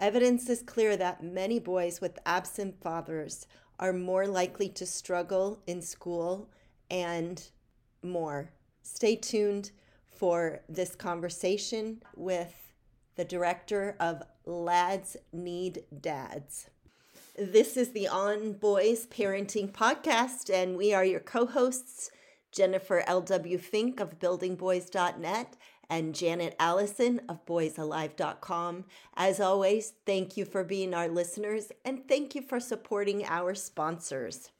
Evidence is clear that many boys with absent fathers are more likely to struggle in school and more. Stay tuned for this conversation with the director of Lads Need Dads. This is the On Boys Parenting Podcast, and we are your co hosts, Jennifer L.W. Fink of BuildingBoys.net and Janet Allison of BoysAlive.com. As always, thank you for being our listeners and thank you for supporting our sponsors.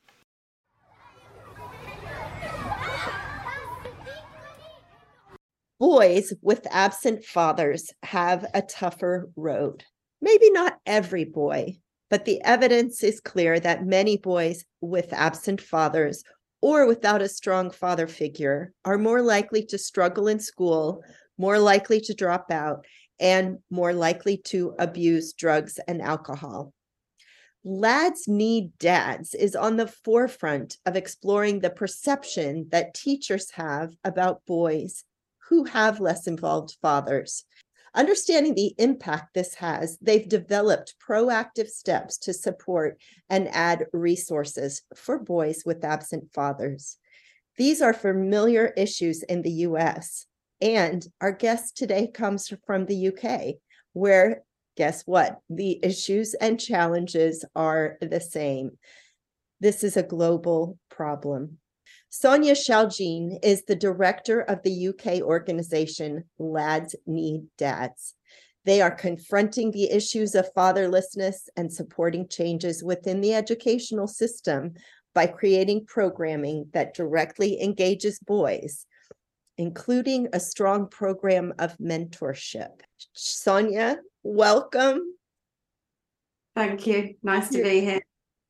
Boys with absent fathers have a tougher road. Maybe not every boy, but the evidence is clear that many boys with absent fathers or without a strong father figure are more likely to struggle in school, more likely to drop out, and more likely to abuse drugs and alcohol. Lads Need Dads is on the forefront of exploring the perception that teachers have about boys who have less involved fathers. Understanding the impact this has, they've developed proactive steps to support and add resources for boys with absent fathers. These are familiar issues in the US. And our guest today comes from the UK, where guess what? The issues and challenges are the same. This is a global problem. Sonia Shaljean is the director of the UK organization Lads Need Dads. They are confronting the issues of fatherlessness and supporting changes within the educational system by creating programming that directly engages boys, including a strong program of mentorship. Sonia, welcome. Thank you. Nice to be here.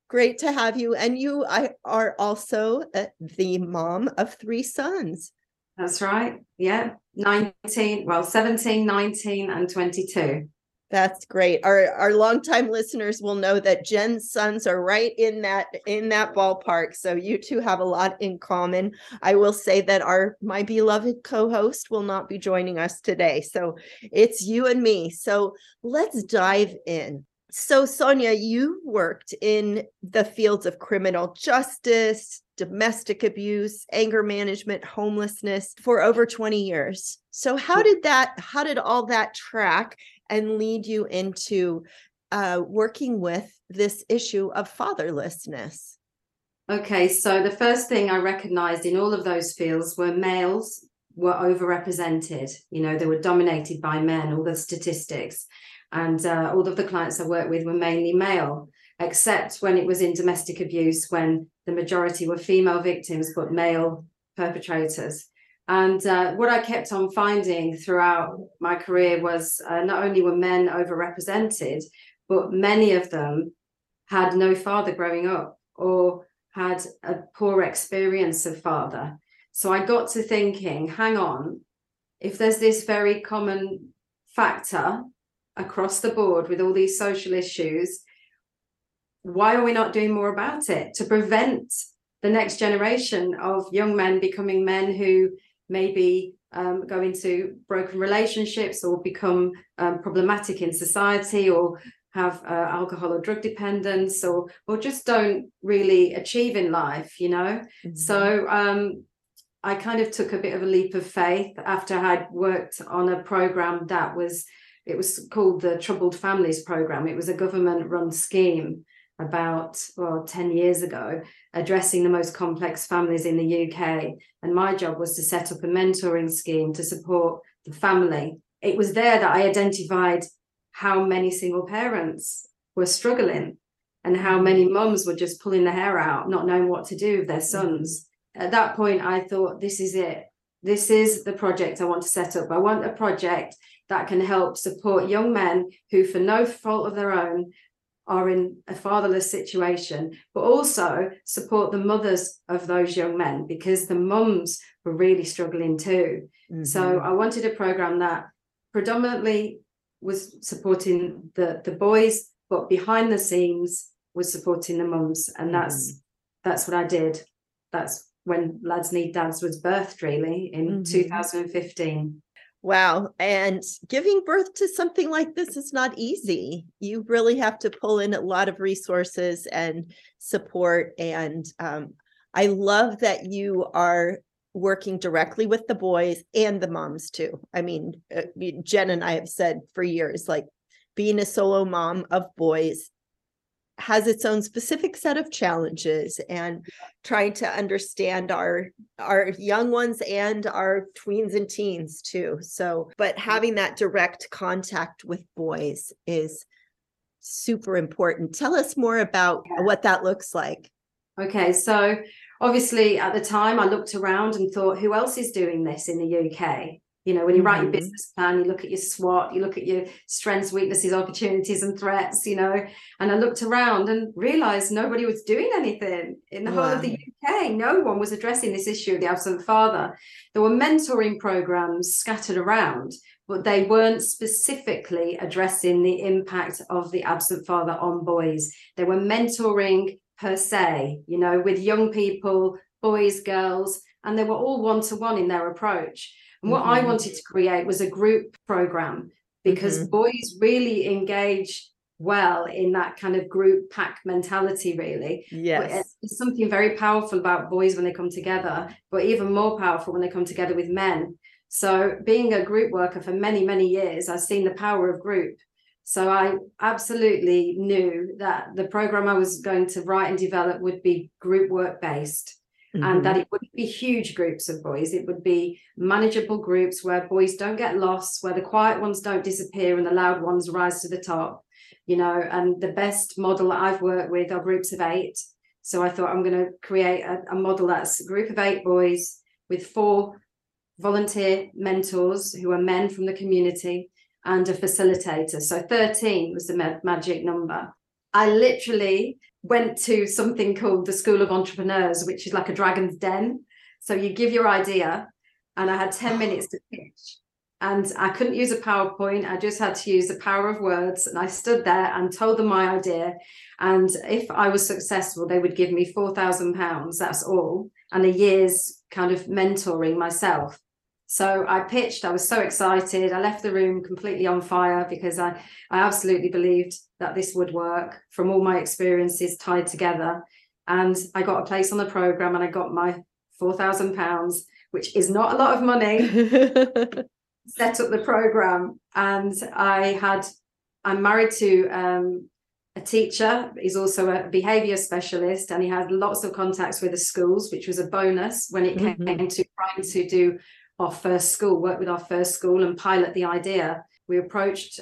Great to have you. And you are also uh, the mom of three sons. That's right. Yeah. 19, well, 17, 19, and 22. That's great. Our our longtime listeners will know that Jen's sons are right in that in that ballpark. So you two have a lot in common. I will say that our my beloved co-host will not be joining us today. So it's you and me. So let's dive in. So, Sonia, you worked in the fields of criminal justice, domestic abuse, anger management, homelessness for over 20 years. So, how did that, how did all that track and lead you into uh, working with this issue of fatherlessness? Okay, so the first thing I recognized in all of those fields were males were overrepresented. You know, they were dominated by men, all the statistics and uh, all of the clients I worked with were mainly male, except when it was in domestic abuse, when the majority were female victims but male perpetrators. And uh, what I kept on finding throughout my career was uh, not only were men overrepresented, but many of them had no father growing up or had a poor experience of father. So I got to thinking, hang on, if there's this very common factor across the board with all these social issues why are we not doing more about it to prevent the next generation of young men becoming men who maybe um, go into broken relationships or become um, problematic in society or have uh, alcohol or drug dependence or or just don't really achieve in life you know mm-hmm. so um, i kind of took a bit of a leap of faith after i'd worked on a program that was it was called the Troubled Families Program. It was a government run scheme about well 10 years ago addressing the most complex families in the UK and my job was to set up a mentoring scheme to support the family. It was there that I identified how many single parents were struggling and how mm. many mums were just pulling their hair out not knowing what to do with their mm. sons. At that point I thought this is it. This is the project I want to set up. I want a project that can help support young men who, for no fault of their own, are in a fatherless situation, but also support the mothers of those young men because the mums were really struggling too. Mm-hmm. So I wanted a program that predominantly was supporting the the boys, but behind the scenes was supporting the mums, and that's mm-hmm. that's what I did. That's when Lads Need Dads was birthed, really, in mm-hmm. 2015. Wow. And giving birth to something like this is not easy. You really have to pull in a lot of resources and support. And um, I love that you are working directly with the boys and the moms too. I mean, uh, Jen and I have said for years, like being a solo mom of boys has its own specific set of challenges and trying to understand our our young ones and our tweens and teens too. So but having that direct contact with boys is super important. Tell us more about what that looks like. Okay so obviously at the time i looked around and thought who else is doing this in the uk you know, when you write your mm-hmm. business plan, you look at your SWOT, you look at your strengths, weaknesses, opportunities, and threats, you know. And I looked around and realized nobody was doing anything in the wow. whole of the UK. No one was addressing this issue of the absent father. There were mentoring programs scattered around, but they weren't specifically addressing the impact of the absent father on boys. They were mentoring per se, you know, with young people, boys, girls, and they were all one to one in their approach. And what mm-hmm. I wanted to create was a group program because mm-hmm. boys really engage well in that kind of group pack mentality really. Yes. it's something very powerful about boys when they come together but even more powerful when they come together with men. So being a group worker for many many years i've seen the power of group. So i absolutely knew that the program i was going to write and develop would be group work based Mm-hmm. and that it wouldn't be huge groups of boys. It would be manageable groups where boys don't get lost, where the quiet ones don't disappear and the loud ones rise to the top. You know, and the best model that I've worked with are groups of eight. So I thought I'm going to create a, a model that's a group of eight boys with four volunteer mentors who are men from the community and a facilitator. So 13 was the ma- magic number. I literally went to something called the School of Entrepreneurs, which is like a dragon's den. So you give your idea, and I had 10 minutes to pitch. And I couldn't use a PowerPoint. I just had to use the power of words. And I stood there and told them my idea. And if I was successful, they would give me £4,000. That's all. And a year's kind of mentoring myself. So I pitched, I was so excited. I left the room completely on fire because I, I absolutely believed that this would work from all my experiences tied together. And I got a place on the program and I got my £4,000, which is not a lot of money, set up the program. And I had, I'm married to um, a teacher. He's also a behavior specialist and he had lots of contacts with the schools, which was a bonus when it mm-hmm. came to trying to do our first school, work with our first school and pilot the idea. We approached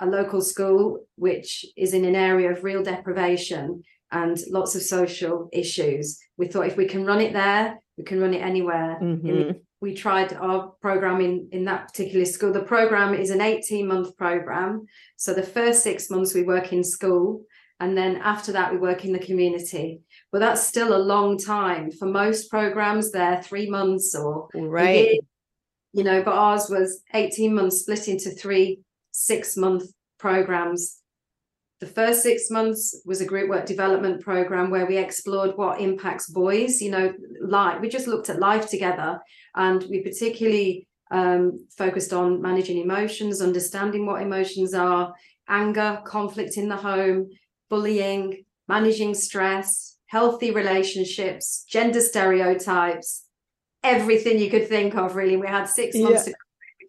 a local school which is in an area of real deprivation and lots of social issues. We thought if we can run it there, we can run it anywhere. Mm-hmm. We tried our program in, in that particular school. The program is an 18 month program. So the first six months we work in school, and then after that we work in the community. But that's still a long time. For most programs, they're three months or right you know, but ours was 18 months split into three six month programs. The first six months was a group work development program where we explored what impacts boys, you know, life. We just looked at life together and we particularly um, focused on managing emotions, understanding what emotions are, anger, conflict in the home, bullying, managing stress, healthy relationships, gender stereotypes, everything you could think of, really. We had six months yeah. to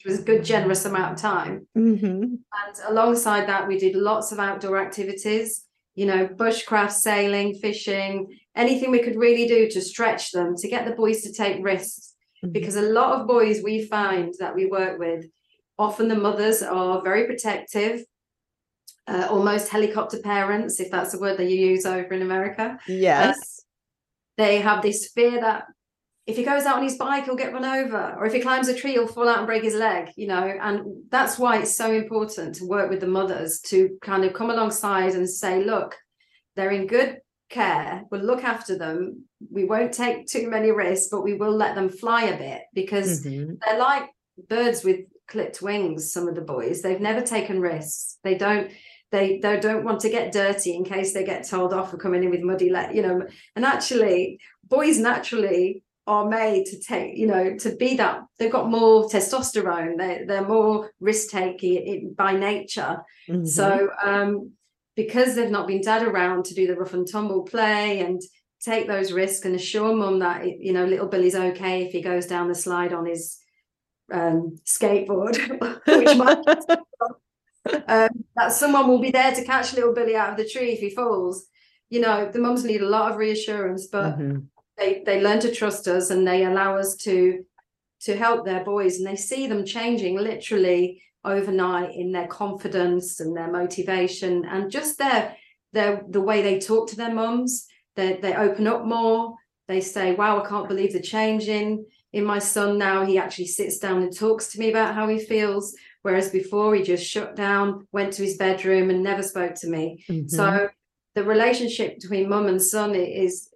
which was a good generous amount of time. Mm-hmm. And alongside that, we did lots of outdoor activities, you know, bushcraft, sailing, fishing, anything we could really do to stretch them, to get the boys to take risks. Mm-hmm. Because a lot of boys we find that we work with, often the mothers are very protective. Uh, almost helicopter parents, if that's a word that you use over in America. Yes. Uh, they have this fear that if he goes out on his bike, he'll get run over, or if he climbs a tree, he'll fall out and break his leg, you know. And that's why it's so important to work with the mothers to kind of come alongside and say, look, they're in good care. We'll look after them. We won't take too many risks, but we will let them fly a bit because mm-hmm. they're like birds with clipped wings. Some of the boys, they've never taken risks. They don't. They, they don't want to get dirty in case they get told off for coming in with muddy leg, you know. And actually, boys naturally are made to take, you know, to be that. They've got more testosterone. They they're more risk taking by nature. Mm-hmm. So um, because they've not been dad around to do the rough and tumble play and take those risks and assure mum that you know little Billy's okay if he goes down the slide on his um, skateboard, which might um, that someone will be there to catch little Billy out of the tree if he falls. You know, the mums need a lot of reassurance, but mm-hmm they they learn to trust us and they allow us to to help their boys and they see them changing literally overnight in their confidence and their motivation and just their their the way they talk to their mums. They they open up more. They say wow i can't believe the change in in my son now. He actually sits down and talks to me about how he feels. Whereas before he just shut down went to his bedroom and never spoke to me. Mm-hmm. so the relationship between mum and son is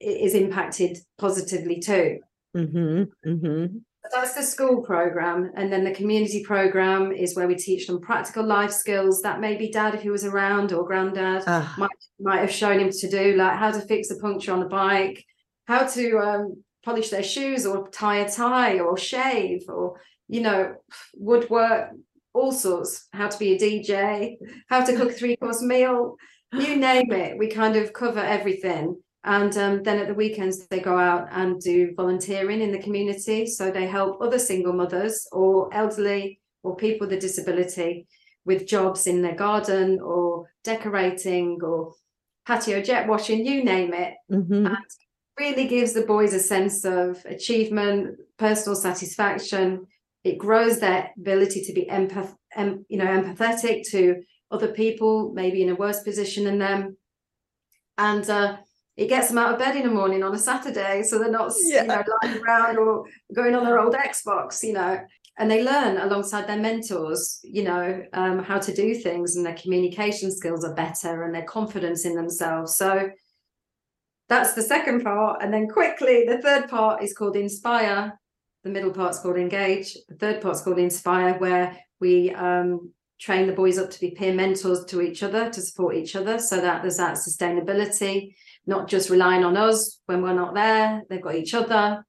is impacted positively too. Mm-hmm, mm-hmm. That's the school program, and then the community program is where we teach them practical life skills that maybe dad, if he was around, or granddad uh. might might have shown him to do, like how to fix a puncture on a bike, how to um, polish their shoes, or tie a tie, or shave, or you know, woodwork, all sorts. How to be a DJ, how to cook a three course meal, you name it. We kind of cover everything and um, then at the weekends, they go out and do volunteering in the community. So they help other single mothers or elderly or people with a disability with jobs in their garden or decorating or patio jet washing, you name it. Mm-hmm. And really gives the boys a sense of achievement, personal satisfaction. It grows their ability to be empath, em, you know, empathetic to other people, maybe in a worse position than them. And uh, it gets them out of bed in the morning on a Saturday, so they're not yeah. you know lying around or going on their old Xbox, you know. And they learn alongside their mentors, you know, um, how to do things, and their communication skills are better, and their confidence in themselves. So that's the second part, and then quickly the third part is called inspire. The middle part's called engage. The third part's called inspire, where we um, train the boys up to be peer mentors to each other to support each other, so that there's that sustainability not just relying on us when we're not there, they've got each other.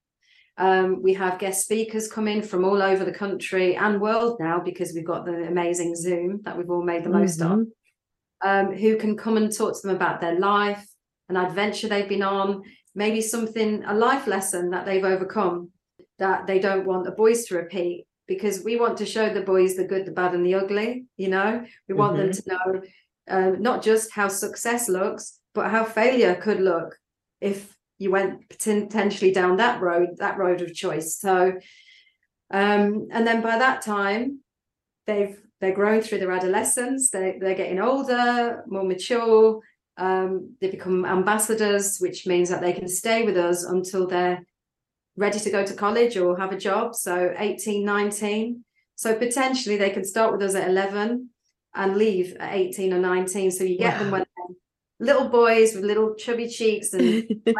Um, we have guest speakers coming from all over the country and world now because we've got the amazing Zoom that we've all made the mm-hmm. most of, mm-hmm. um, who can come and talk to them about their life, an adventure they've been on, maybe something, a life lesson that they've overcome that they don't want the boys to repeat because we want to show the boys the good, the bad, and the ugly. You know, we want mm-hmm. them to know uh, not just how success looks, but how failure could look if you went potentially down that road, that road of choice. So, um, and then by that time, they've they're growing through their adolescence. They they're getting older, more mature. Um, they become ambassadors, which means that they can stay with us until they're ready to go to college or have a job. So 18, 19. So potentially they can start with us at 11 and leave at 18 or 19. So you get wow. them when little boys with little chubby cheeks and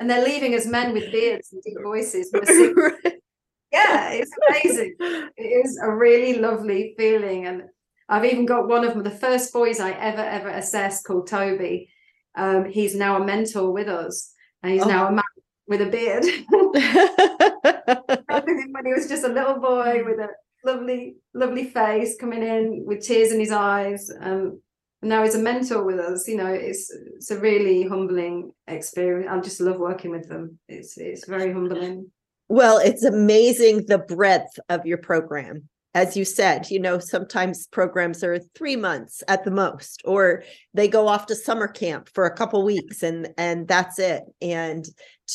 and they're leaving as men with beards and deep voices. yeah, it's amazing. It is a really lovely feeling. And I've even got one of the first boys I ever, ever assessed called Toby. Um, he's now a mentor with us. And he's oh. now a man with a beard. when he was just a little boy with a lovely, lovely face coming in with tears in his eyes. Um, and now he's a mentor with us you know it's it's a really humbling experience. I just love working with them. It's it's very humbling. Well it's amazing the breadth of your program as you said you know sometimes programs are three months at the most or they go off to summer camp for a couple weeks and and that's it. And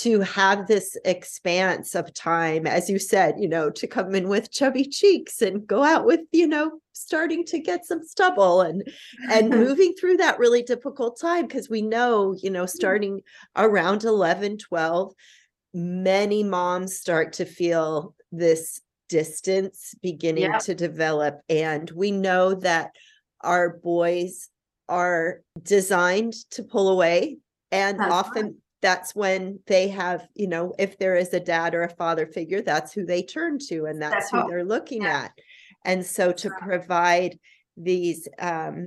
to have this expanse of time as you said you know to come in with chubby cheeks and go out with you know starting to get some stubble and and moving through that really difficult time because we know you know hmm. starting around 11 12 many moms start to feel this distance beginning Yeah. to develop. And we know that our boys are designed to pull away. And That's often that's when they have, you know, if there is a dad or a father figure, that's who they turn to and that's That's who what- they're looking yeah. at. And so to provide these um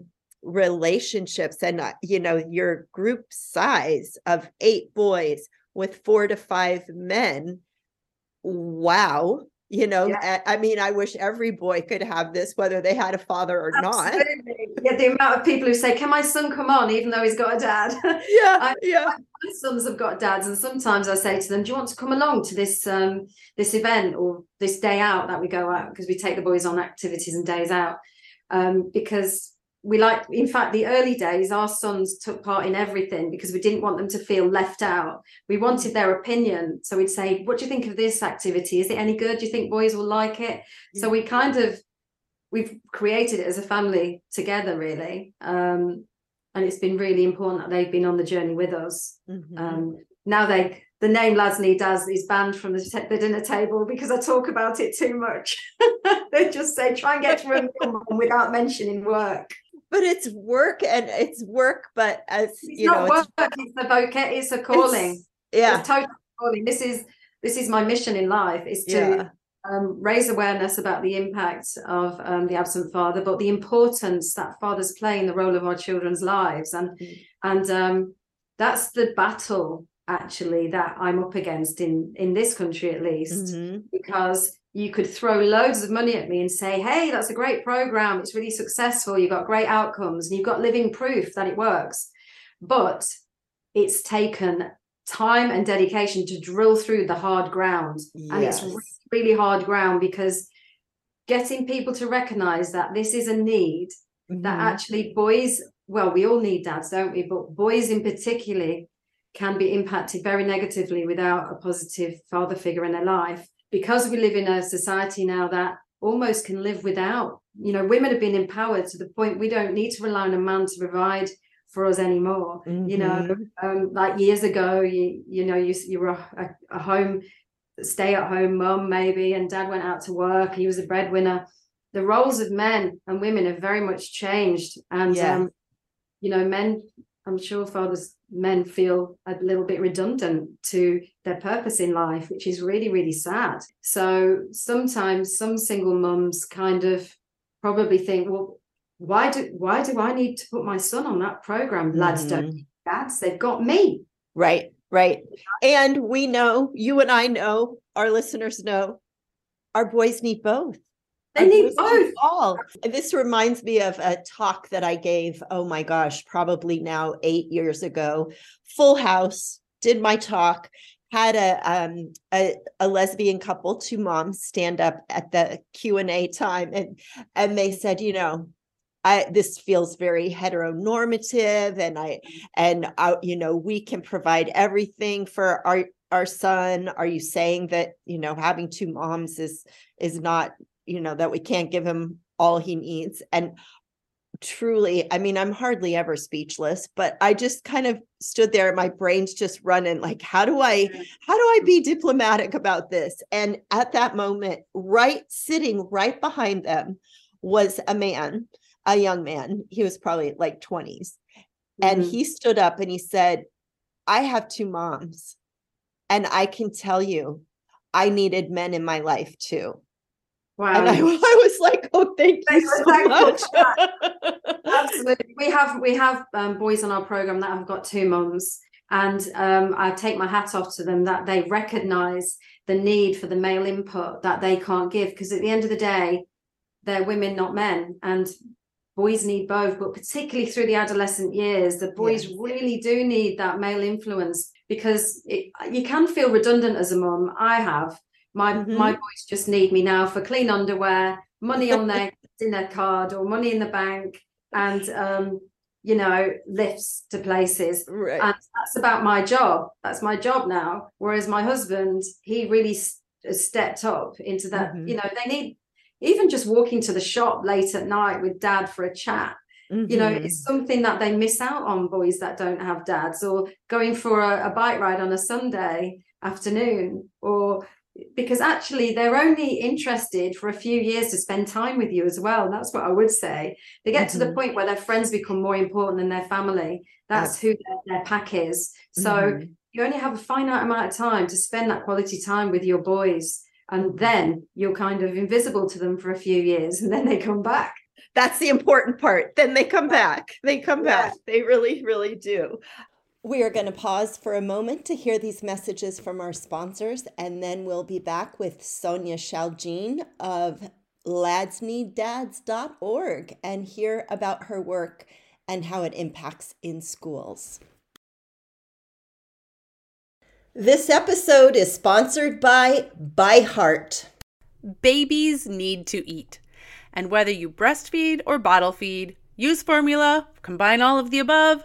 relationships and uh, you know your group size of eight boys with four to five men wow you know Yeah. I, mean i wish every boy could have this whether they had a father or not Yeah, the amount of people who say, "Can my son come on?" even though he's got a dad. yeah I- yeah my sons have got dads, and sometimes I say to them, "Do you want to come along to this um this event or this day out that we go out because we take the boys on activities and days out?" Um, because we like, in fact, the early days, our sons took part in everything because we didn't want them to feel left out. We wanted their opinion, so we'd say, "What do you think of this activity? Is it any good? Do you think boys will like it?" So we kind of we've created it as a family together, really. Um, and it's been really important that they've been on the journey with us. Mhm. Um, now they the name Lads Need Dads is banned from the, the dinner table because I talk about it too much. they just say try and get to a meal without mentioning work. But it's work and it's work but as It's you know not it's, work, it's a voca- it's a calling. it's- yeah It's total calling. This is this is my mission in life is to yeah um, raise awareness about the impact of um, the absent father, but the importance that fathers play in the role of our children's lives, and Mm. and um, that's the battle actually that I'm up against in in this country at least, Mhm. because you could throw loads of money at me and say, "Hey, that's a great program. It's really successful. You've got great outcomes, and you've got living proof that it works," but it's taken time and dedication to drill through the hard ground and it's really hard ground because getting people to recognize that this is a need that Mhm. actually boys well we all need dads don't we but boys in particularly can be impacted very negatively without a positive father figure in their life because we live in a society now that almost can live without you know women have been empowered to the point we don't need to rely on a man to provide for us anymore you know Mhm. um, like years ago, you you know you you were a, a home stay at home mum maybe, and dad went out to work. He was a breadwinner. The roles of men and women have very much changed, and Yeah. um, you know, men. I'm sure fathers, men feel a little bit redundant to their purpose in life, which is really really sad. So sometimes some single mums kind of probably think, well, why do why do I need to put my son on that program? Lads don't Mhm. dads, they've got me. Right, right. And we know, you and I know, our listeners know, our boys need both. They need both. All. This reminds me of a talk that I gave, oh my gosh, probably now eight years ago. Full house, did my talk, had a um a, a lesbian couple, two moms stand up at the Q&A time and and they said, you know, I this feels very heteronormative and I and I, you know we can provide everything for our our son are you saying that you know having two moms is is not you know that we can't give him all he needs and truly i mean i'm hardly ever speechless but i just kind of stood there my brain's just running like how do i how do i be diplomatic about this? And at that moment right sitting right behind them was a man a young man he was probably like 20s and Mhm. he stood up and he said i have two moms and i can tell you i needed men in my life too wow. and I, I was like oh thank you so much Absolutely. We have we have um, boys on our program that have got two mums, and um, I take my hat off to them that they recognise the need for the male input that they can't give because at the end of the day, they're women, not men, and boys need both. But particularly through the adolescent years, the boys Yes. really do need that male influence because it, you can feel redundant as a mum. I have. My Mhm. my boys just need me now for clean underwear, money on their dinner card, or money in the bank, and um, you know, lifts to places. right And that's about my job. That's my job now. Whereas my husband, he really s- has stepped up into that. Mhm. You know, they need even just walking to the shop late at night with dad for a chat. You know, it's something that they miss out on. Boys that don't have dads, or going for a, a bike ride on a Sunday afternoon or because actually they're only interested for a few years to spend time with you as well. That's what I would say. They get mm-hmm. to the mm-hmm. point where their friends become more important than their family. That's who their, their, pack is. So mm-hmm. you only have a finite amount of time to spend that quality time with your boys. And then you're kind of invisible to them for a few years and then they come back. That's the important part. Then they come back. They come yeah. back. They really, really do. We are going to pause for a moment to hear these messages from our sponsors, and then we'll be back with Sonia Shaljean of ladsneeddads.org and hear about her work and how it impacts in schools. This episode is sponsored by ByHeart. Babies need to eat. And whether you breastfeed or bottle feed, use formula, combine all of the above,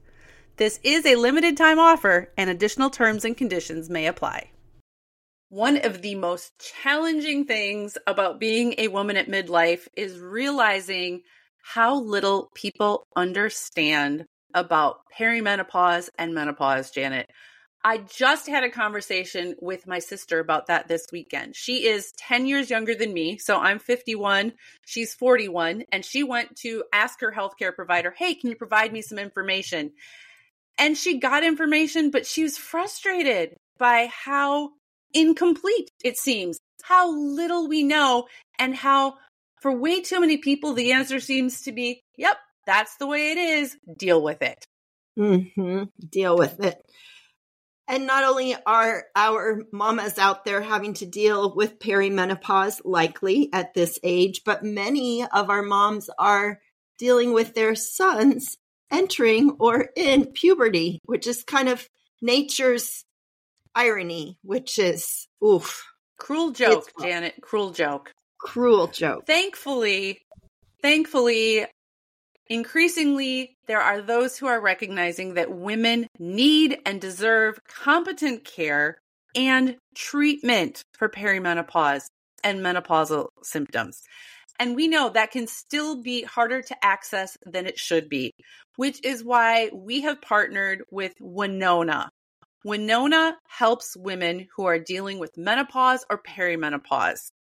This is a limited time offer, and additional terms and conditions may apply. One of the most challenging things about being a woman at midlife is realizing how little people understand about perimenopause and menopause, Janet. I just had a conversation with my sister about that this weekend. She is 10 years younger than me. So I'm 51. She's 41. And she went to ask her healthcare provider, Hey, can you provide me some information? And she got information, but she was frustrated by how incomplete it seems, how little we know, and how for way too many people, the answer seems to be, yep, that's the way it is. Deal with it. Mm-hmm. Deal with it. And not only are our mamas out there having to deal with perimenopause, likely at this age, but many of our moms are dealing with their sons entering or in puberty, which is kind of nature's irony, which is oof. Cruel joke, it's, Janet. Cruel joke. Cruel joke. Thankfully, thankfully, increasingly, there are those who are recognizing that women need and deserve competent care and treatment for perimenopause and menopausal symptoms. And we know that can still be harder to access than it should be, which is why we have partnered with Winona. Winona helps women who are dealing with menopause or perimenopause.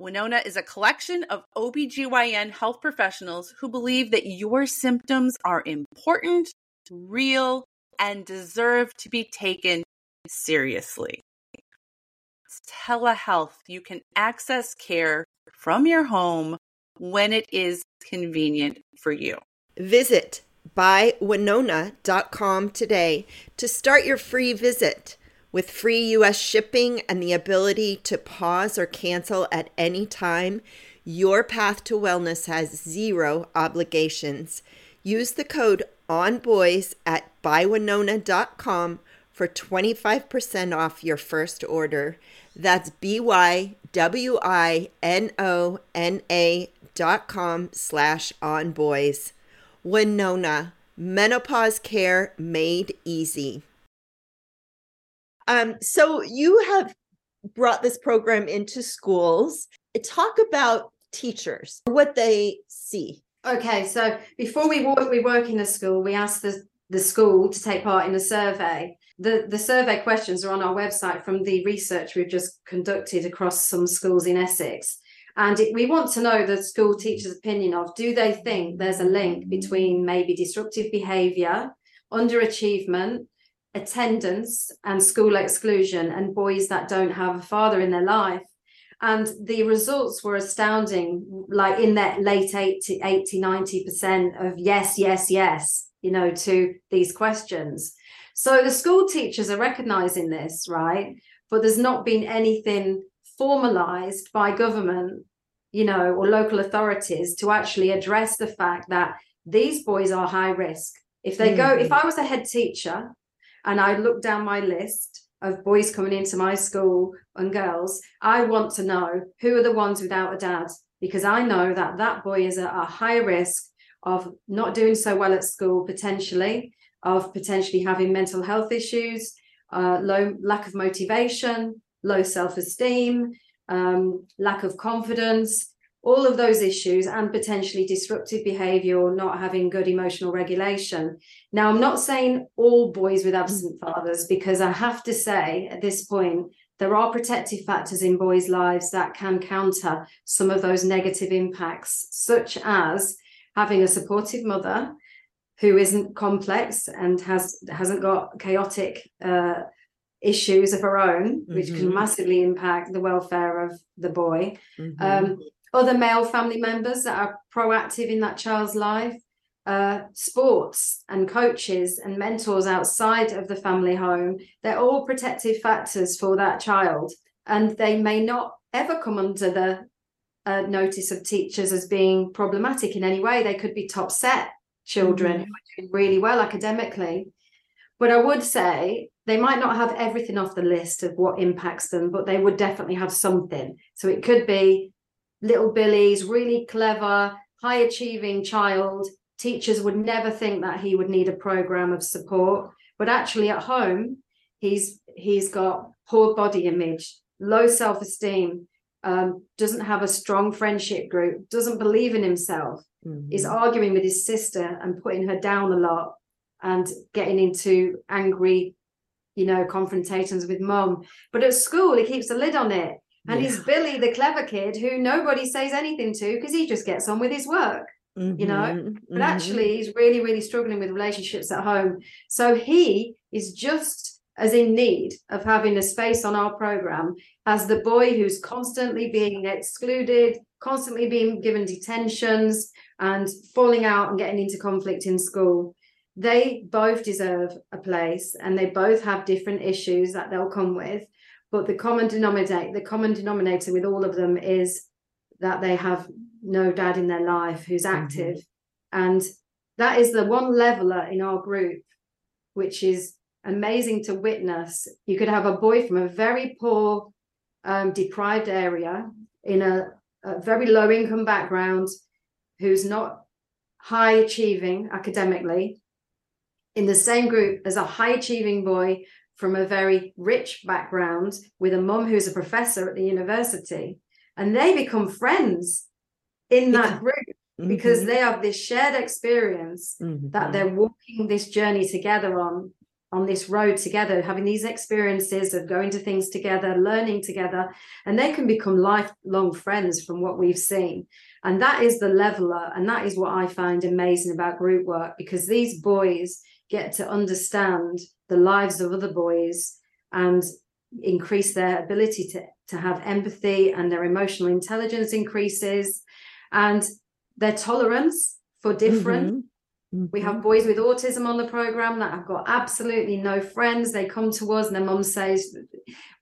Winona is a collection of OBGYN health professionals who believe that your symptoms are important, real, and deserve to be taken seriously. It's telehealth. You can access care from your home when it is convenient for you. Visit bywinona.com today to start your free visit. With free US shipping and the ability to pause or cancel at any time, your path to wellness has zero obligations. Use the code ONBOYS at bywinona.com for 25% off your first order. That's B Y W I N O N A dot com slash on boys. Winona, menopause care made easy. Um, so you have brought this program into schools. Talk about teachers, what they see. Okay, so before we work, we work in a school, we ask the, the school to take part in a survey. The, the survey questions are on our website from the research we've just conducted across some schools in Essex. And it, we want to know the school teacher's opinion of do they think there's a link between maybe disruptive behaviour, underachievement, attendance and school exclusion and boys that don't have a father in their life? And the results were astounding like in that late 80 80 90% of yes yes yes you know to these questions. So the school teachers are recognizing this right? But there's not been anything formalized by government you know or local authorities to actually address the fact that these boys are high risk. If they mm. go if i was a head teacher and i look down my list of boys coming into my school and girls, I want to know who are the ones without a dad because I know that that boy is at a high risk of not doing so well at school potentially, of potentially having mental health issues, uh, low lack of motivation, low self esteem, um, lack of confidence, all of those issues and potentially disruptive behavior or not having good emotional regulation. Now, I'm not saying all boys with absent fathers, because I have to say at this point, there are protective factors in boys' lives that can counter some of those negative impacts, such as having a supportive mother who isn't complex and has hasn't got chaotic uh, issues of her own, which mm-hmm. can massively impact the welfare of the boy. Mm-hmm. Um, other male family members that are proactive in that child's life, uh, sports and coaches and mentors outside of the family home, they're all protective factors for that child. And they may not ever come under the uh, notice of teachers as being problematic in any way. They could be top set children mm-hmm. who are doing really well academically. But I would say they might not have everything off the list of what impacts them, but they would definitely have something. So it could be little Billy's really clever, high achieving child. Teachers would never think that he would need a program of support, but actually at home, he's he's got poor body image, low self esteem, um, doesn't have a strong friendship group, doesn't believe in himself, mm-hmm. is arguing with his sister and putting her down a lot, and getting into angry, you know, confrontations with mum. But at school, he keeps a lid on it and yeah. he's Billy, the clever kid who nobody says anything to because he just gets on with his work, mm-hmm. you know. Mm-hmm. But mm-hmm. actually, he's really, really struggling with relationships at home. So he is just as in need of having a space on our program as the boy who's constantly being excluded, constantly being given detentions, and falling out and getting into conflict in school. They both deserve a place and they both have different issues that they'll come with but the common denominator the common denominator with all of them is that they have no dad in their life who's mm-hmm. active mm-hmm. and that is the one leveler in our group which is amazing to witness you could have a boy from a very poor um, deprived area in a, a very low income background who's not high achieving academically in the same group as a high achieving boy from a very rich background with a mum who's a professor at the university and they become friends in that group mm-hmm. because they have this shared experience mm-hmm. that they're walking this journey together on on this road together having these experiences of going to things together learning together and they can become lifelong friends from what we've seen and that is the leveler and that is what i find amazing about group work because these boys get to understand the lives of other boys and increase their ability to, to have empathy and their emotional intelligence increases and their tolerance for different. Mm-hmm. Mm-hmm. We have boys with autism on the program that have got absolutely no friends. They come to us and their mum says,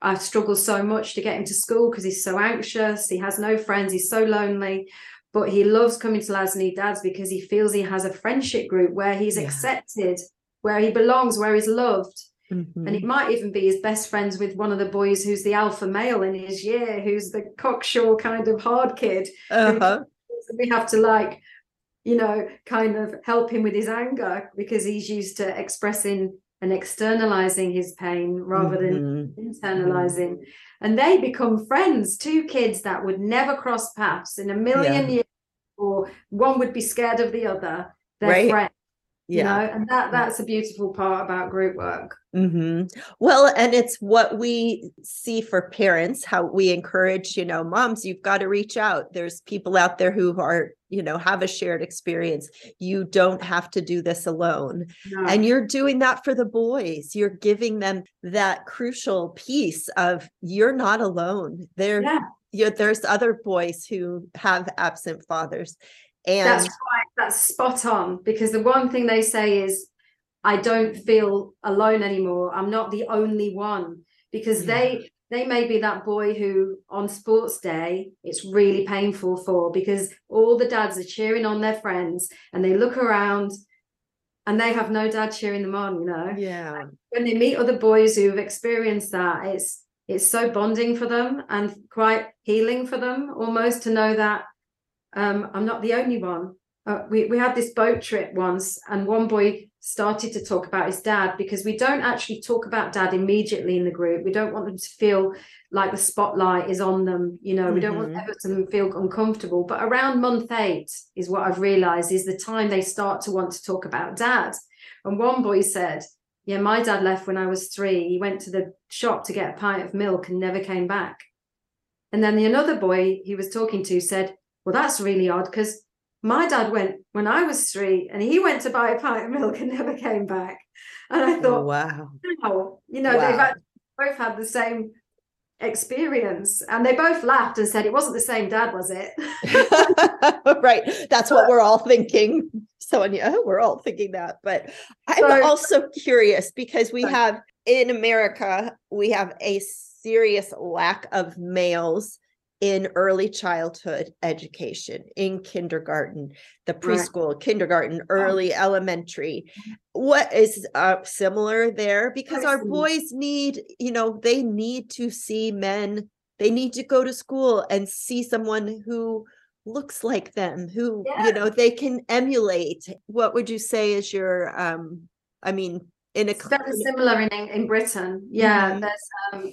I struggle so much to get him to school because he's so anxious. He has no friends. He's so lonely. But he loves coming to Lads Need Dads because he feels he has a friendship group where he's yeah. accepted where he belongs, where he's loved. Mm-hmm. And he might even be his best friends with one of the boys who's the alpha male in his year, who's the cocksure kind of hard kid. Uh-huh. We have to like, you know, kind of help him with his anger because he's used to expressing and externalizing his pain rather than mm-hmm. internalizing. And they become friends, two kids that would never cross paths in a million yeah. years, or one would be scared of the other. They're right. friends you know and that that's a beautiful part about group work hmm Well, and it's what we see for parents, how we encourage, you know, moms, you've got to reach out. There's people out there who are, you know, have a shared experience. You don't have to do this alone. No. And you're doing that for the boys. You're giving them that crucial piece of you're not alone. There, Yeah. you there's other boys who have absent fathers. And That's right. That's spot on. Because the one thing they say is, I don't feel alone anymore. I'm not the only one. Because they mm. they may be that boy who on sports day it's really painful for because all the dads are cheering on their friends and they look around and they have no dad cheering them on, you know. yeah. When they meet other boys who've experienced that, it's it's so bonding for them and quite healing for them almost to know that um, I'm not the only one. Uh, we, we had this boat trip once, and one boy started to talk about his dad because we don't actually talk about dad immediately in the group. We don't want them to feel like the spotlight is on them. You know, we don't want Mhm. ever to feel uncomfortable. But around month eight is what I've realized is the time they start to want to talk about dad. And one boy said, Yeah, my dad left when I was three. He went to the shop to get a pint of milk and never came back. And then the another boy he was talking to said, Well, that's really odd because my dad went when I was three and he went to buy a pint of milk and never came back. And I Oh, thought, wow. wow, you know, they've both had the same experience. And they both laughed and said, It wasn't the same dad, was it? right. That's what we're all thinking. Sonia, we're all thinking that. But I'm So- also curious because we have in America, we have a serious lack of males in early childhood education, in kindergarten, the Right. preschool, kindergarten, early elementary. What is uh, similar there? Because our boys need, you know, they need to see men they need to go to school and see someone who looks like them who Yeah. you know they can emulate what would you say is your um i mean in a It's very similar in in Britain. Yeah, Mhm. there's um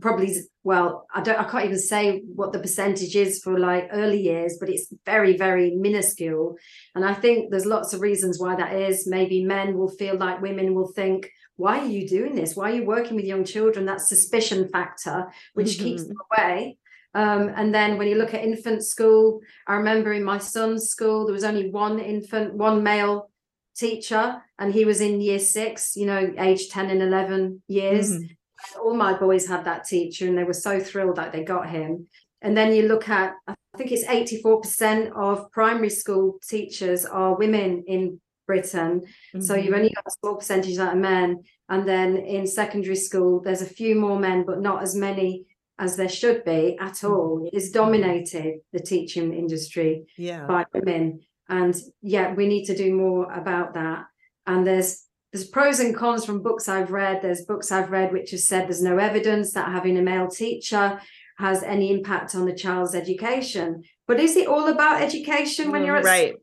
probably well, I don't I can't even say what the percentage is for like early years, but it's very, very minuscule. And I think there's lots of reasons why that is. Maybe men will feel like women will think, why are you doing this? Why are you working with young children? That suspicion factor, which keeps Mhm. them away. Um, and then when you look at infant school, I remember in my son's school, there was only one infant, one male teacher, and he was in year six, you know, age 10 and 11 years. Mhm. All my boys had that teacher, and they were so thrilled that they got him. And then you look at, I think it's 84% of primary school teachers are women in Britain. So Mhm. you've only got a small percentage that are men. And then in secondary school, there's a few more men, but not as many as there should be at all. It is dominated the teaching industry yeah by women. And yeah, we need to do more about that. And there's there's pros and cons from books I've read. There's books I've read which have said there's no evidence that having a male teacher has any impact on the child's education. But is it all about education when you're at right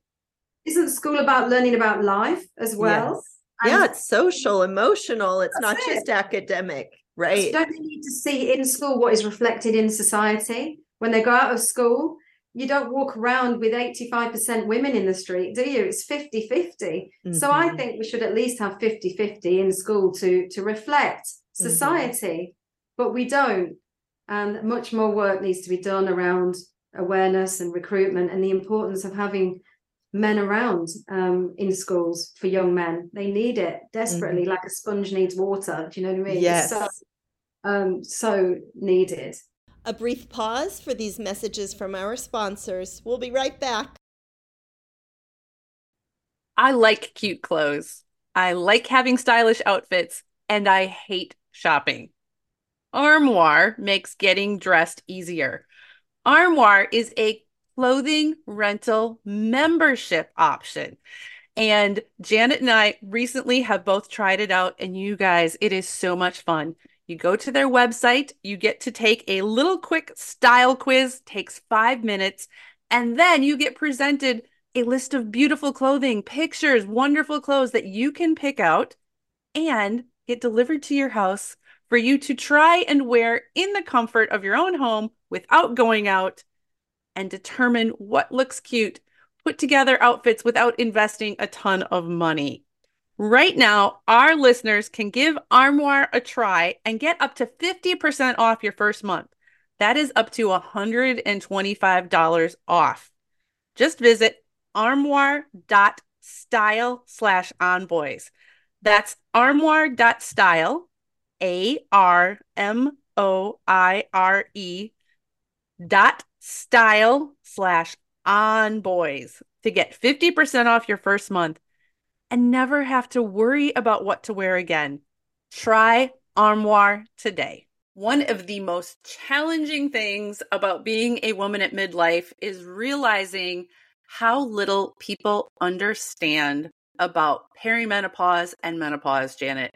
isn't school about learning about life as well? Yes. yeah it's social emotional it's not That's just academic so right don't they need to see in school what is reflected in society when they go out of school? You don't walk around with 85% women in the street, do you? It's 50 50. So I Mhm. think we should at least have 50 50 in school to, to reflect Mm-hmm. society, but we don't. And much more work needs to be done around awareness and recruitment and the importance of having men around um, in schools for young men. They need it desperately, like a sponge needs water. Do you know what I mean? It's so, Yes. um, so needed. A brief pause for these messages from our sponsors we'll be right back I like cute clothes. I like having stylish outfits, and I hate shopping. Armoire makes getting dressed easier. Armoire is a clothing rental membership option. And Janet and I recently have both tried it out, and you guys, it is so much fun. You go to their website, you get to take a little quick style quiz, takes five minutes, and then you get presented a list of beautiful clothing, pictures, wonderful clothes that you can pick out and get delivered to your house for you to try and wear in the comfort of your own home without going out and determine what looks cute put together outfits without investing a ton of money. Right now, our listeners can give Armoire a try and get up to 50% off your first month. That is up to $125 off. Just visit armoire.style slash onboys. That's armoire.style, A R M O I R E dot style slash onboys to get 50% off your first month and never have to worry about what to wear again. Try Armoire today. One of the most challenging things about being a woman at midlife is realizing how little people understand about perimenopause and menopause, Janet.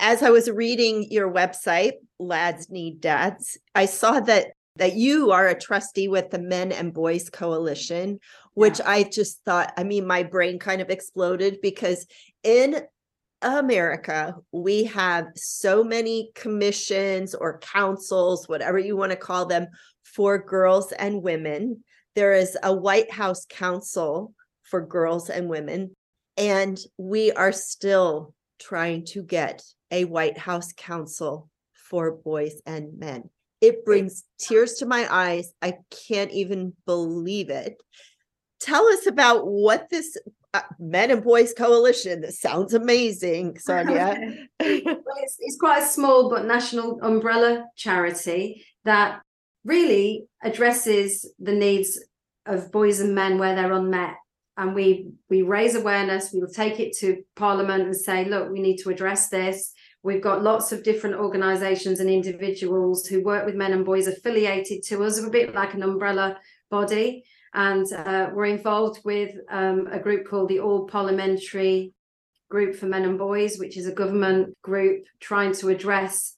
As I was reading your website, Lads Need Dads, I saw that that you are a trustee with the Men and Boys Coalition, which yeah. I just thought, I mean, my brain kind of exploded because in America, we have so many commissions or councils, whatever you want to call them, for girls and women. There is a White House Council for girls and women, and we are still trying to get a White House Council for boys and men. It brings tears to my eyes. I can't even believe it. Tell us about what this uh, Men and Boys Coalition. This sounds amazing, Sonia. well, it's, it's quite a small but national umbrella charity that really addresses the needs of boys and men where they're unmet and we we raise awareness we will take it to parliament and say look we need to address this We've got lots of different organizations and individuals who work with men and boys affiliated to us, a bit like an umbrella body. And uh, we're involved with um, a group called the All Parliamentary Group for Men and Boys, which is a government group trying to address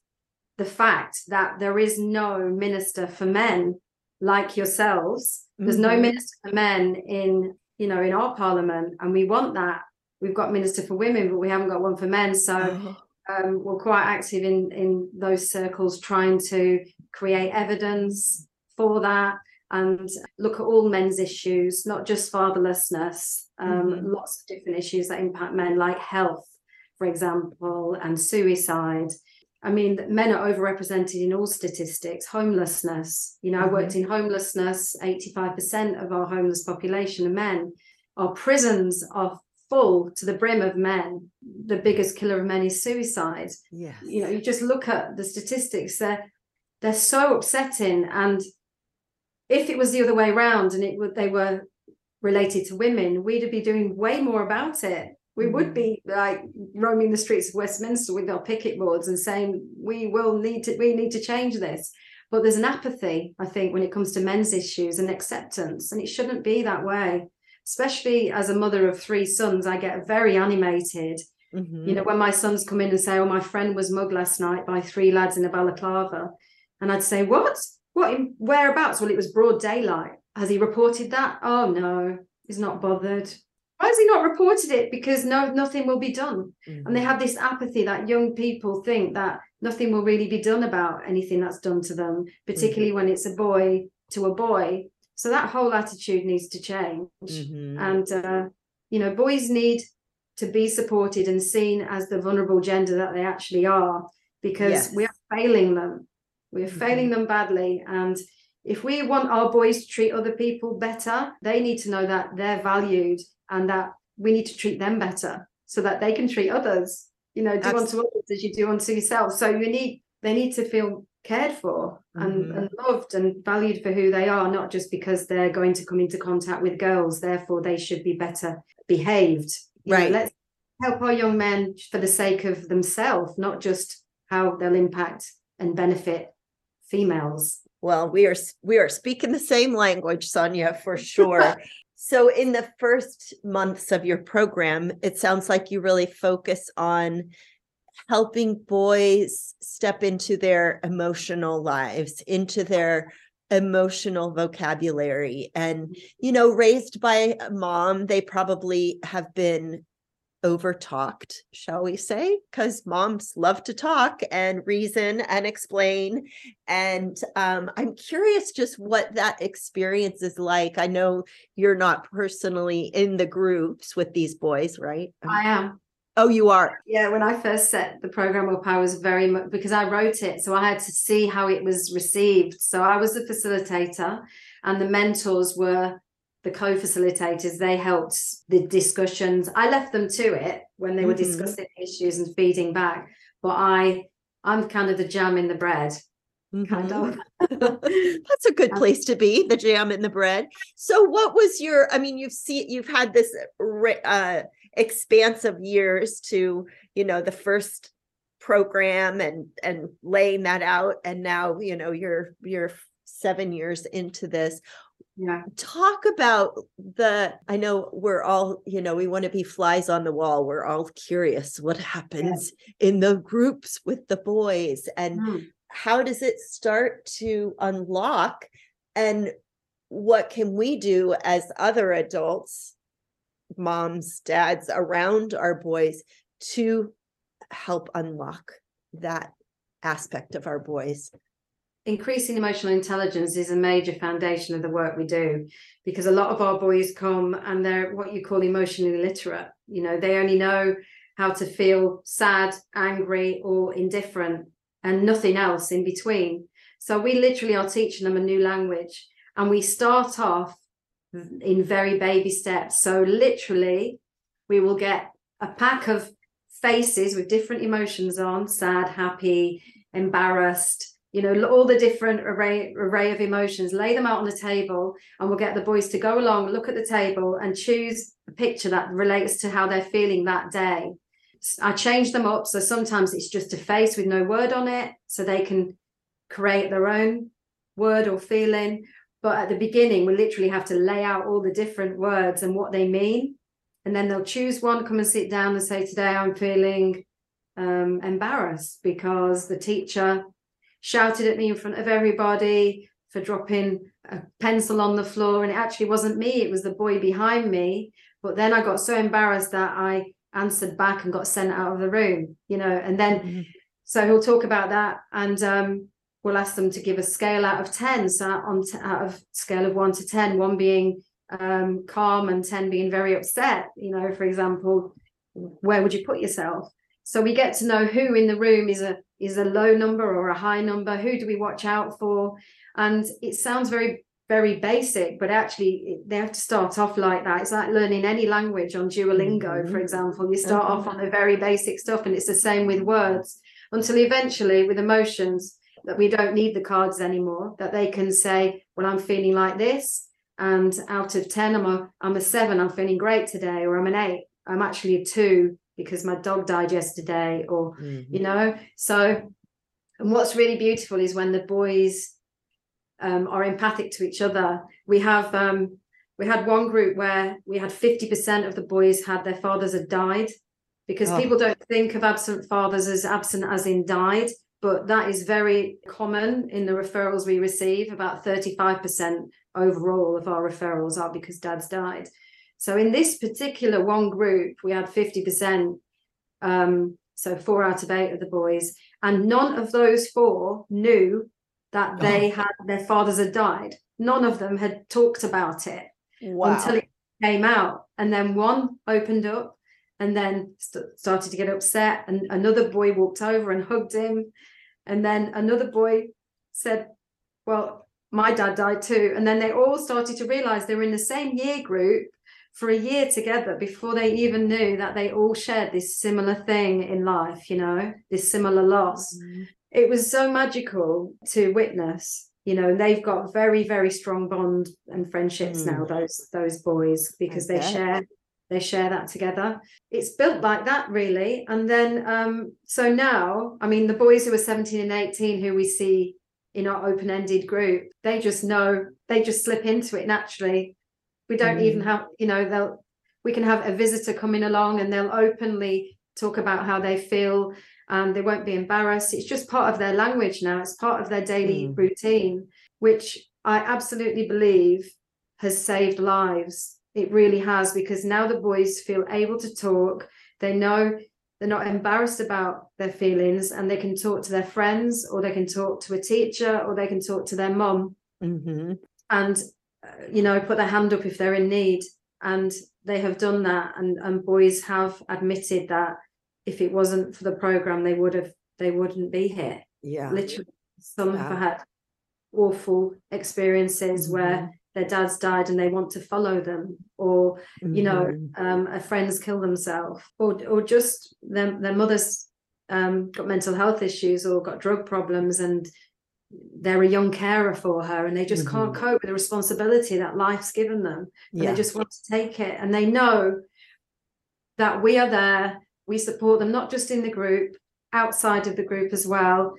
the fact that there is no minister for men like yourselves. There's mm-hmm. no minister for men in, you know, in our parliament, and we want that. We've got minister for women, but we haven't got one for men. So uh-huh um, were quite active in in those circles, trying to create evidence for that and look at all men's issues, not just fatherlessness. Um, mm-hmm. Lots of different issues that impact men, like health, for example, and suicide. I mean, men are overrepresented in all statistics. Homelessness, you know, mm-hmm. I worked in homelessness. 85% of our homeless population are men. Our prisons are full to the brim of men. The biggest killer of men is suicide. You know, you just look at the statistics, they're, they're so upsetting. And if it was the other way around and it would, they were related to women, we'd be doing way more about it we would mm. be like roaming the streets of Westminster with our picket boards and saying we will need to we need to change this. But there's an apathy, I think, when it comes to men's issues and acceptance, and it shouldn't be that way. Especially as a mother of three sons, I get very animated. Mm-hmm. You know, when my sons come in and say, "Oh, my friend was mugged last night by three lads in a balaclava," and I'd say, "What? What? In whereabouts?" Well, it was broad daylight. Has he reported that? Oh no, he's not bothered why has he not reported it? Because no, nothing will be done. Mm-hmm. And they mm-hmm. have this apathy that young people think that nothing will really be done about anything that's done to them, particularly mm-hmm. when it's a boy to a boy. So that whole attitude needs to change. Mm-hmm. And uh, you know, boys need to be supported and seen as the vulnerable gender that they actually are, because yes. we are failing them. We're mm-hmm. failing them badly. And if we want our boys to treat other people better, they need to know that they're valued and that we need to treat them better so that they can treat others you know do Absolutely. unto others as you do unto yourself so you need they need to feel cared for and, mm-hmm. and loved and valued for who they are not just because they're going to come into contact with girls therefore they should be better behaved. You right. know, let's help our young men for the sake of themselves not just how they'll impact and benefit females. Well we are we are speaking the same language sonia for sure. So, in the first months of your program, it sounds like you really focus on helping boys step into their emotional lives, into their emotional vocabulary. And, you know, raised by a mom, they probably have been over talked, shall we say? Because moms love to talk and reason and explain. And um, I'm curious just what that experience is like. I know you're not personally in the groups with these boys, right? I am. Oh, you are? Yeah, when I first set the program up, I was very much because I wrote it. So I had to see how it was received. So I was the facilitator, and the mentors were the co-facilitators they helped the discussions i left them to it when they were mm-hmm. discussing issues and feeding back but i i'm kind of the jam in the bread mm-hmm. kind of that's a good place to be the jam in the bread so what was your i mean you've seen you've had this uh expansive years to you know the first program and and laying that out. And now you know you're you're seven years into this. Yeah. Talk about the i know we're all you know we want to be flies on the wall. We're all curious what happens yeah. in the groups with the boys and mm. how does it start to unlock? And what can we do as other adults moms dads around our boys to help unlock that aspect of our boys. Increasing emotional intelligence is a major foundation of the work we do because a lot of our boys come and they're what you call emotionally literate. You know they only know how to feel sad angry or indifferent and nothing else in between. So we literally are teaching them a new language and we start off in very baby steps. So literally we will get a pack of faces with different emotions on sad happy embarrassed you know all the different array array of emotions. Lay them out on the table and we'll get the boys to go along look at the table and choose a picture that relates to how they're feeling that day. I change them up. So sometimes it's just a face with no word on it so they can create their own word or feeling but at the beginning we literally have to lay out all the different words and what they mean and then they'll choose one come and sit down and say today i'm feeling um, embarrassed because the teacher shouted at me in front of everybody for dropping a pencil on the floor. And it actually wasn't me, it was the boy behind me. But then I got so embarrassed that I answered back and got sent out of the room, you know. And then, mm-hmm. so he'll talk about that. And um, we'll ask them to give a scale out of 10. So on t- out of scale of one to 10, one being um, calm and 10 being very upset, you know, for example, where would you put yourself? so we get to know who in the room is a is a low number or a high number who do we watch out for and it sounds very very basic but actually they have to start off like that it's like learning any language on duolingo mm-hmm. for example you start mm-hmm. off on the very basic stuff and it's the same with words until eventually with emotions that we don't need the cards anymore that they can say well i'm feeling like this and out of 10 i'm a i'm a 7 i'm feeling great today or i'm an 8 i'm actually a 2 because my dog died yesterday or mm-hmm. you know so and what's really beautiful is when the boys um, are empathic to each other we have um, we had one group where we had 50% of the boys had their fathers had died because oh. people don't think of absent fathers as absent as in died but that is very common in the referrals we receive about 35% overall of our referrals are because dad's died so in this particular one group, we had 50%, um, so four out of eight of the boys, and none of those four knew that they oh. had their fathers had died. None of them had talked about it wow. until it came out. And then one opened up and then st- started to get upset. And another boy walked over and hugged him. And then another boy said, Well, my dad died too. And then they all started to realize they were in the same year group for a year together before they even knew that they all shared this similar thing in life, you know, this similar loss. Mm-hmm. It was so magical to witness, you know, and they've got very, very strong bond and friendships mm. now, those those boys, because they share they share that together. It's built like that really. And then um, so now, I mean, the boys who are 17 and 18 who we see in our open-ended group, they just know they just slip into it naturally we don't mm. even have you know they'll we can have a visitor coming along and they'll openly talk about how they feel and they won't be embarrassed it's just part of their language now it's part of their daily mm. routine which i absolutely believe has saved lives it really has because now the boys feel able to talk they know they're not embarrassed about their feelings and they can talk to their friends or they can talk to a teacher or they can talk to their mom mm-hmm. and you know, put their hand up if they're in need. And they have done that. And, and boys have admitted that if it wasn't for the program, they would have, they wouldn't be here. Yeah. Literally. Some yeah. have had awful experiences mm-hmm. where their dads died and they want to follow them or mm-hmm. you know mm-hmm. um, a friend's kill themselves or or just their, their mother's um, got mental health issues or got drug problems and they're a young carer for her and they just mm-hmm. can't cope with the responsibility that life's given them and yeah. they just want to take it and they know that we are there we support them not just in the group outside of the group as well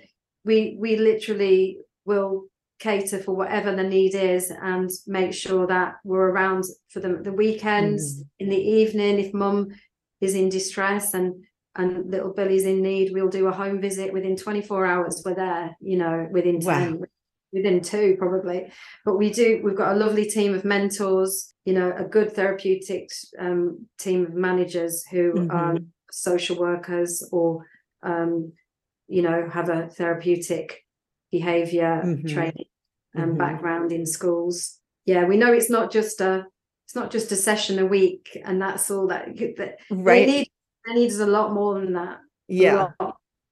we we literally will cater for whatever the need is and make sure that we're around for them the weekends mm-hmm. in the evening if mum is in distress and and little Billy's in need, we'll do a home visit within 24 hours. We're there, you know, within 10, wow. within two probably. But we do, we've got a lovely team of mentors, you know, a good therapeutic um, team of managers who mm-hmm. are social workers or, um, you know, have a therapeutic behavior mm-hmm. training and mm-hmm. background in schools. Yeah, we know it's not just a it's not just a session a week and that's all that, that right. they need needs a lot more than that. Yeah.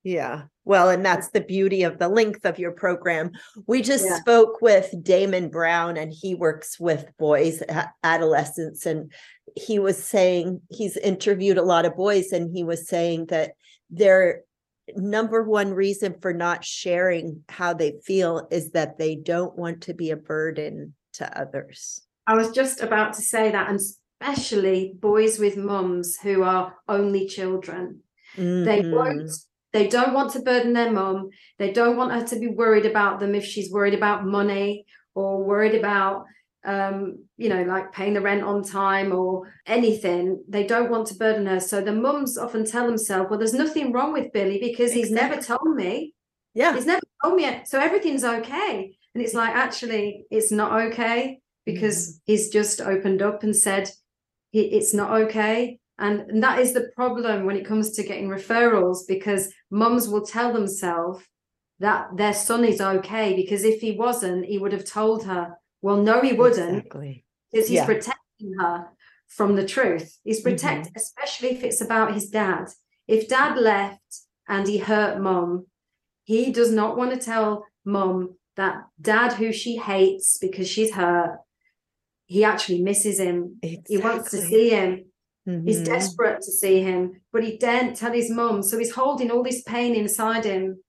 Yeah. Well, and that's the beauty of the length of your program. We just yeah. spoke with Damon Brown, and he works with boys, adolescents, and he was saying he's interviewed a lot of boys, and he was saying that their number one reason for not sharing how they feel is that they don't want to be a burden to others. I was just about to say that, and especially boys with mums who are only children. Mm-hmm. They won't they don't want to burden their mum. They don't want her to be worried about them if she's worried about money or worried about um, you know, like paying the rent on time or anything. They don't want to burden her. So the mums often tell themselves, well, there's nothing wrong with Billy because exactly. he's never told me. Yeah. He's never told me. So everything's okay. And it's like, actually, it's not okay because mm. he's just opened up and said, it's not okay. And, and that is the problem when it comes to getting referrals because mums will tell themselves that their son is okay because if he wasn't, he would have told her. Well, no, he wouldn't exactly. because he's yeah. protecting her from the truth. He's protected, mm-hmm. especially if it's about his dad. if dad left and he hurt mom, he does not want to tell mom that dad, who she hates because she's hurt, he actually misses him. Exactly. He wants to see him. Mm-hmm. He's desperate to see him, but he daren't tell his mum. So he's holding all this pain inside him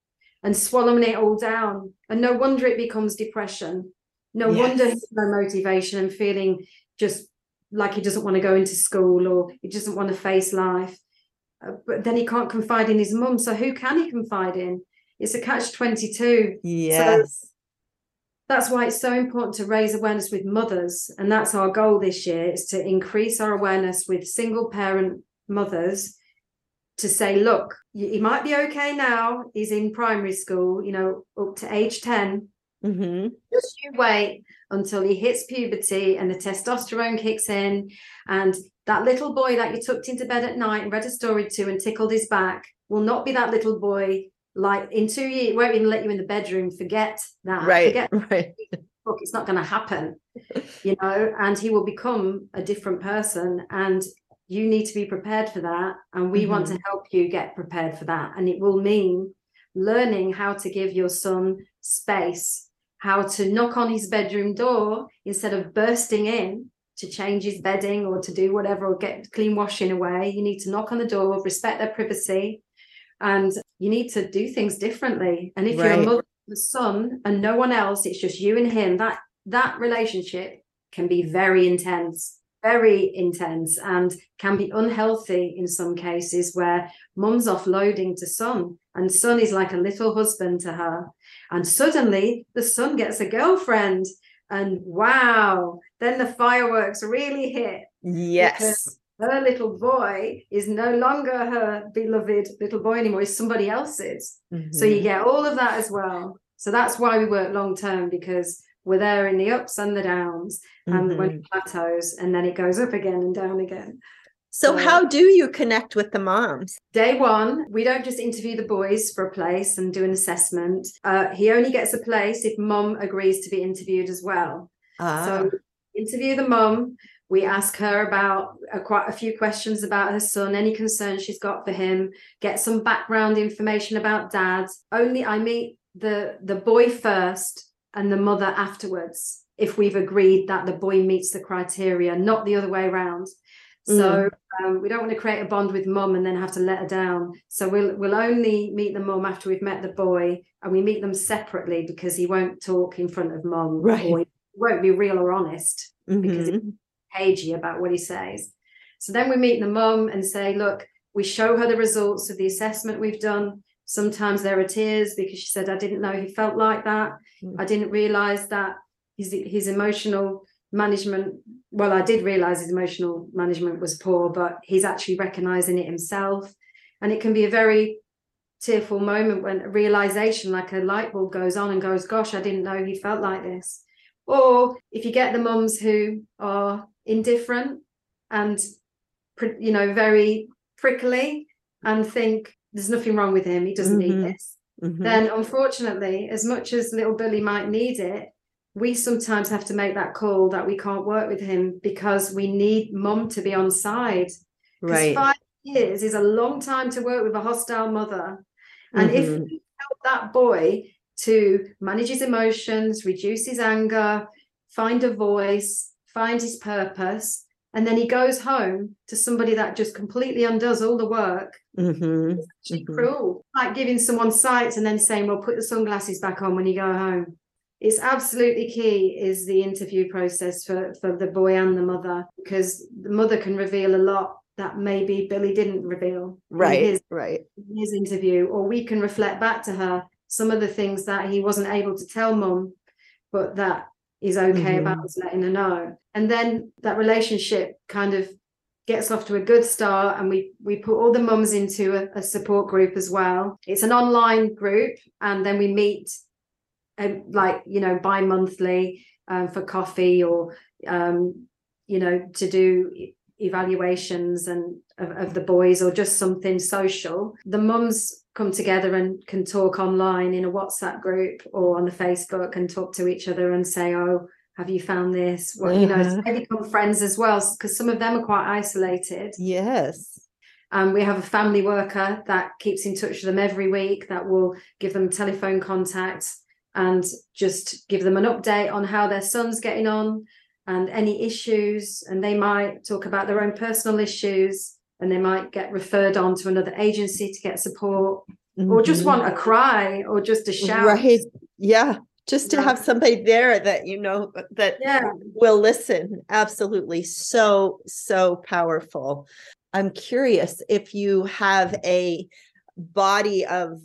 and swallowing it all down. And no wonder it becomes depression. No yes. wonder he's no motivation and feeling just like he doesn't want to go into school or he doesn't want to face life. Uh, but then he can't confide in his mum. So who can he confide in? It's a catch 22. Yes. So that's why it's so important to raise awareness with mothers. And that's our goal this year is to increase our awareness with single parent mothers to say, look, he might be okay now. He's in primary school, you know, up to age 10. Mm-hmm. Just you wait until he hits puberty and the testosterone kicks in. And that little boy that you tucked into bed at night and read a story to and tickled his back will not be that little boy like in two years, won't even let you in the bedroom. Forget that. Right. Forget right. Look, it's not going to happen, you know, and he will become a different person. And you need to be prepared for that. And we mm-hmm. want to help you get prepared for that. And it will mean learning how to give your son space, how to knock on his bedroom door instead of bursting in to change his bedding or to do whatever or get clean washing away. You need to knock on the door, respect their privacy, and you need to do things differently. And if right. you're a mother, a son, and no one else, it's just you and him. That that relationship can be very intense very intense and can be unhealthy in some cases where mum's offloading to son and son is like a little husband to her and suddenly the son gets a girlfriend and wow then the fireworks really hit yes her little boy is no longer her beloved little boy anymore is somebody else's mm-hmm. so you mm-hmm. get all of that as well so that's why we work long term because we're there in the ups and the downs and mm-hmm. when it plateaus and then it goes up again and down again so, how do you connect with the moms? Day one, we don't just interview the boys for a place and do an assessment. Uh, he only gets a place if mom agrees to be interviewed as well. Ah. So, interview the mom. We ask her about uh, quite a few questions about her son, any concerns she's got for him, get some background information about dad. Only I meet the the boy first and the mother afterwards if we've agreed that the boy meets the criteria, not the other way around. So mm. um, we don't want to create a bond with mum and then have to let her down. So we'll we'll only meet the mum after we've met the boy, and we meet them separately because he won't talk in front of mum, right? Or he won't be real or honest mm-hmm. because he's cagey about what he says. So then we meet the mum and say, look, we show her the results of the assessment we've done. Sometimes there are tears because she said, I didn't know he felt like that. Mm. I didn't realize that his, his emotional management, well, I did realize his emotional management was poor, but he's actually recognizing it himself. And it can be a very tearful moment when a realization, like a light bulb goes on and goes, Gosh, I didn't know he felt like this. Or if you get the mums who are indifferent and, you know, very prickly and think, there's nothing wrong with him. He doesn't mm-hmm. need this. Mm-hmm. Then, unfortunately, as much as little Billy might need it, we sometimes have to make that call that we can't work with him because we need mom to be on side. Right. Five years is a long time to work with a hostile mother. And mm-hmm. if we help that boy to manage his emotions, reduce his anger, find a voice, find his purpose, and then he goes home to somebody that just completely undoes all the work. Mm-hmm. It's mm-hmm. cruel. Like giving someone sight and then saying, "Well, put the sunglasses back on when you go home." It's absolutely key is the interview process for for the boy and the mother because the mother can reveal a lot that maybe Billy didn't reveal. Right. his, right. His interview, or we can reflect back to her some of the things that he wasn't able to tell mum, but that is okay mm-hmm. about us letting her know. And then that relationship kind of gets off to a good start and we we put all the mums into a, a support group as well it's an online group and then we meet um, like you know bi-monthly um, for coffee or um, you know to do evaluations and of, of, the boys or just something social. The mums come together and can talk online in a whatsapp group or on the facebook and talk to each other and say oh have you found this? Well you know they become friends as well because some of them are quite isolated. Yes. Um, we have a family worker that keeps in touch with them every week that will give them telephone contact and just give them an update on how their son's getting on and any issues. And they might talk about their own personal issues and they might get referred on to another agency to get support mm-hmm. or just want a mm-hmm. cry or just a shout. Right. Yeah just to have somebody there that you know that yeah. will listen absolutely so so powerful i'm curious if you have a body of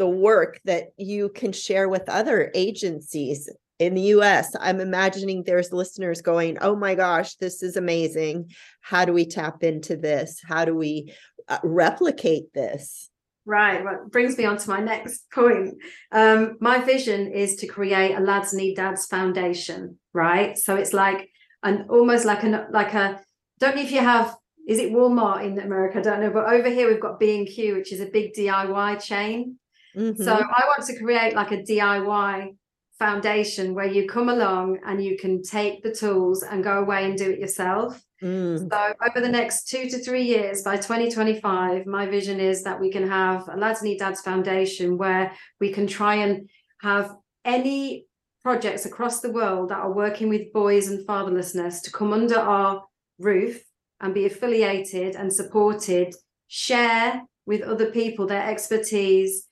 the work that you can share with other agencies in the US. I'm imagining there's listeners going, "Oh my gosh, this is amazing. How do we tap into this? How do we uh, replicate this?" Right. Well, brings me on to my next point. Um, my vision is to create a Lads Need Dads Foundation. Right. So it's like an almost like an like a. Don't know if you have. Is it Walmart in America? I don't know. But over here we've got B and Q, which is a big DIY chain. Mm-hmm. So I want to create like a DIY foundation where you come along and you can take the tools and go away and do it yourself. Mm. So over the next two to three years, by 2025, my vision is that we can have a Lads Need Dads Foundation where we can try and have any projects across the world that are working with boys and fatherlessness to come under our roof and be affiliated and supported, share with other people their expertise.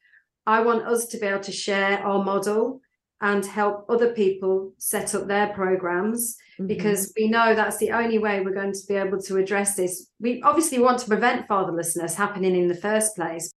I want us to be able to share our model and help other people set up their programs mm-hmm. because we know that's the only way we're going to be able to address this. We obviously want to prevent fatherlessness happening in the first place.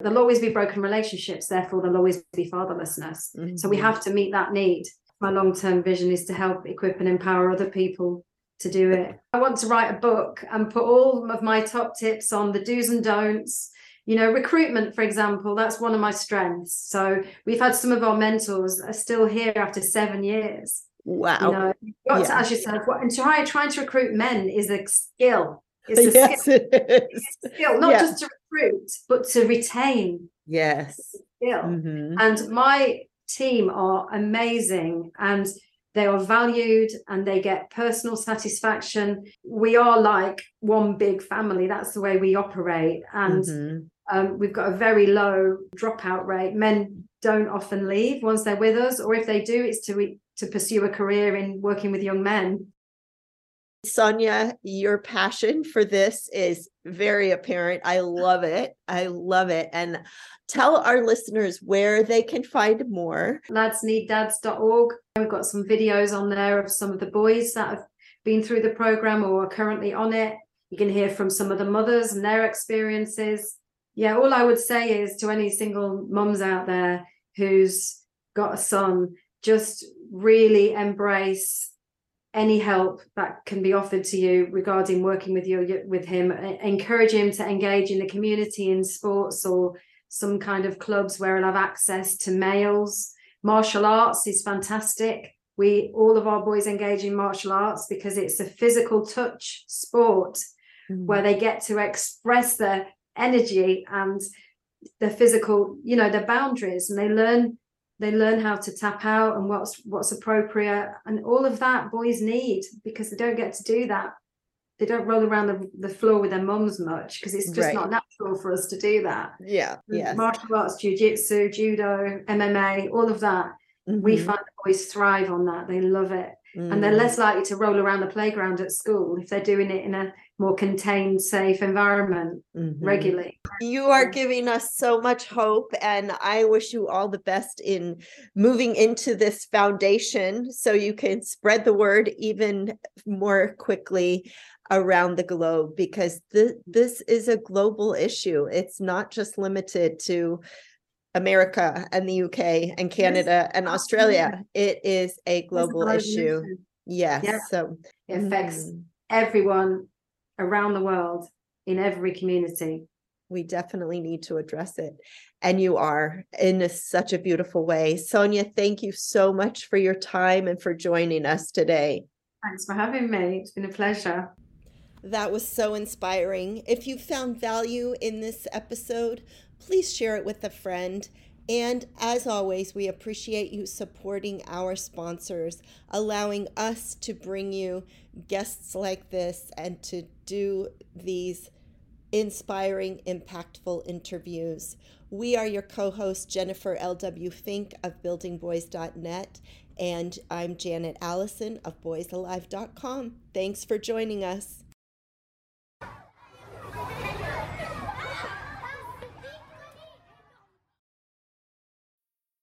There'll always be broken relationships, therefore, there'll always be fatherlessness. Mm-hmm. So we have to meet that need. My long term vision is to help equip and empower other people to do it. I want to write a book and put all of my top tips on the do's and don'ts you know recruitment for example that's one of my strengths so we've had some of our mentors are still here after seven years wow you know you've got yeah. to ask yourself what and try, trying to recruit men is a skill it's a yes, skill. It. It's a skill not yeah. just to recruit but to retain yes skill mm-hmm. and my team are amazing and they are valued and they get personal satisfaction we are like one big family that's the way we operate and mm-hmm. Um, we've got a very low dropout rate men don't often leave once they're with us or if they do it's to to pursue a career in working with young men Sonia, your passion for this is very apparent. I love it. I love it. And tell our listeners where they can find more. Ladsneeddads.org. We've got some videos on there of some of the boys that have been through the program or are currently on it. You can hear from some of the mothers and their experiences. Yeah, all I would say is to any single mums out there who's got a son, just really embrace any help that can be offered to you regarding working with you with him. Encourage him to engage in the community in sports or some kind of clubs where he'll have access to males. Martial arts is fantastic. We all of our boys engage in martial arts because it's a physical touch sport mm. where they get to express their energy and the physical you know their boundaries and they learn they learn how to tap out and what's what's appropriate and all of that boys need because they don't get to do that. They don't roll around the, the floor with their mums much because it's just right. not natural for us to do that. Yeah yeah martial arts jiu-jitsu judo mma all of that. Mm-hmm. we find boys thrive on that. They love it mm. and they're mm. less likely to roll around the playground at school if they're doing it in a more contained, safe environment mm-hmm. regularly. You are giving us so much hope, and I wish you all the best in moving into this foundation so you can spread the word even more quickly around the globe because th- this is a global issue. It's not just limited to America and the UK and Canada and Australia. It is a global issue. Yes. Yeah. So it affects mm. everyone around the world in every community. We definitely need to address it. And you are in a, such a beautiful way. Sonia, thank you so much for your time and for joining us today. Thanks for having me. It's been a pleasure. That was so inspiring. If you found value in this episode, please share it with a friend. And as always, we appreciate you supporting our sponsors, allowing us to bring you guests like this and to do these inspiring, impactful interviews. We are your co host, Jennifer L.W. Fink of buildingboys.net, and I'm Janet Allison of boysalive.com. Thanks for joining us.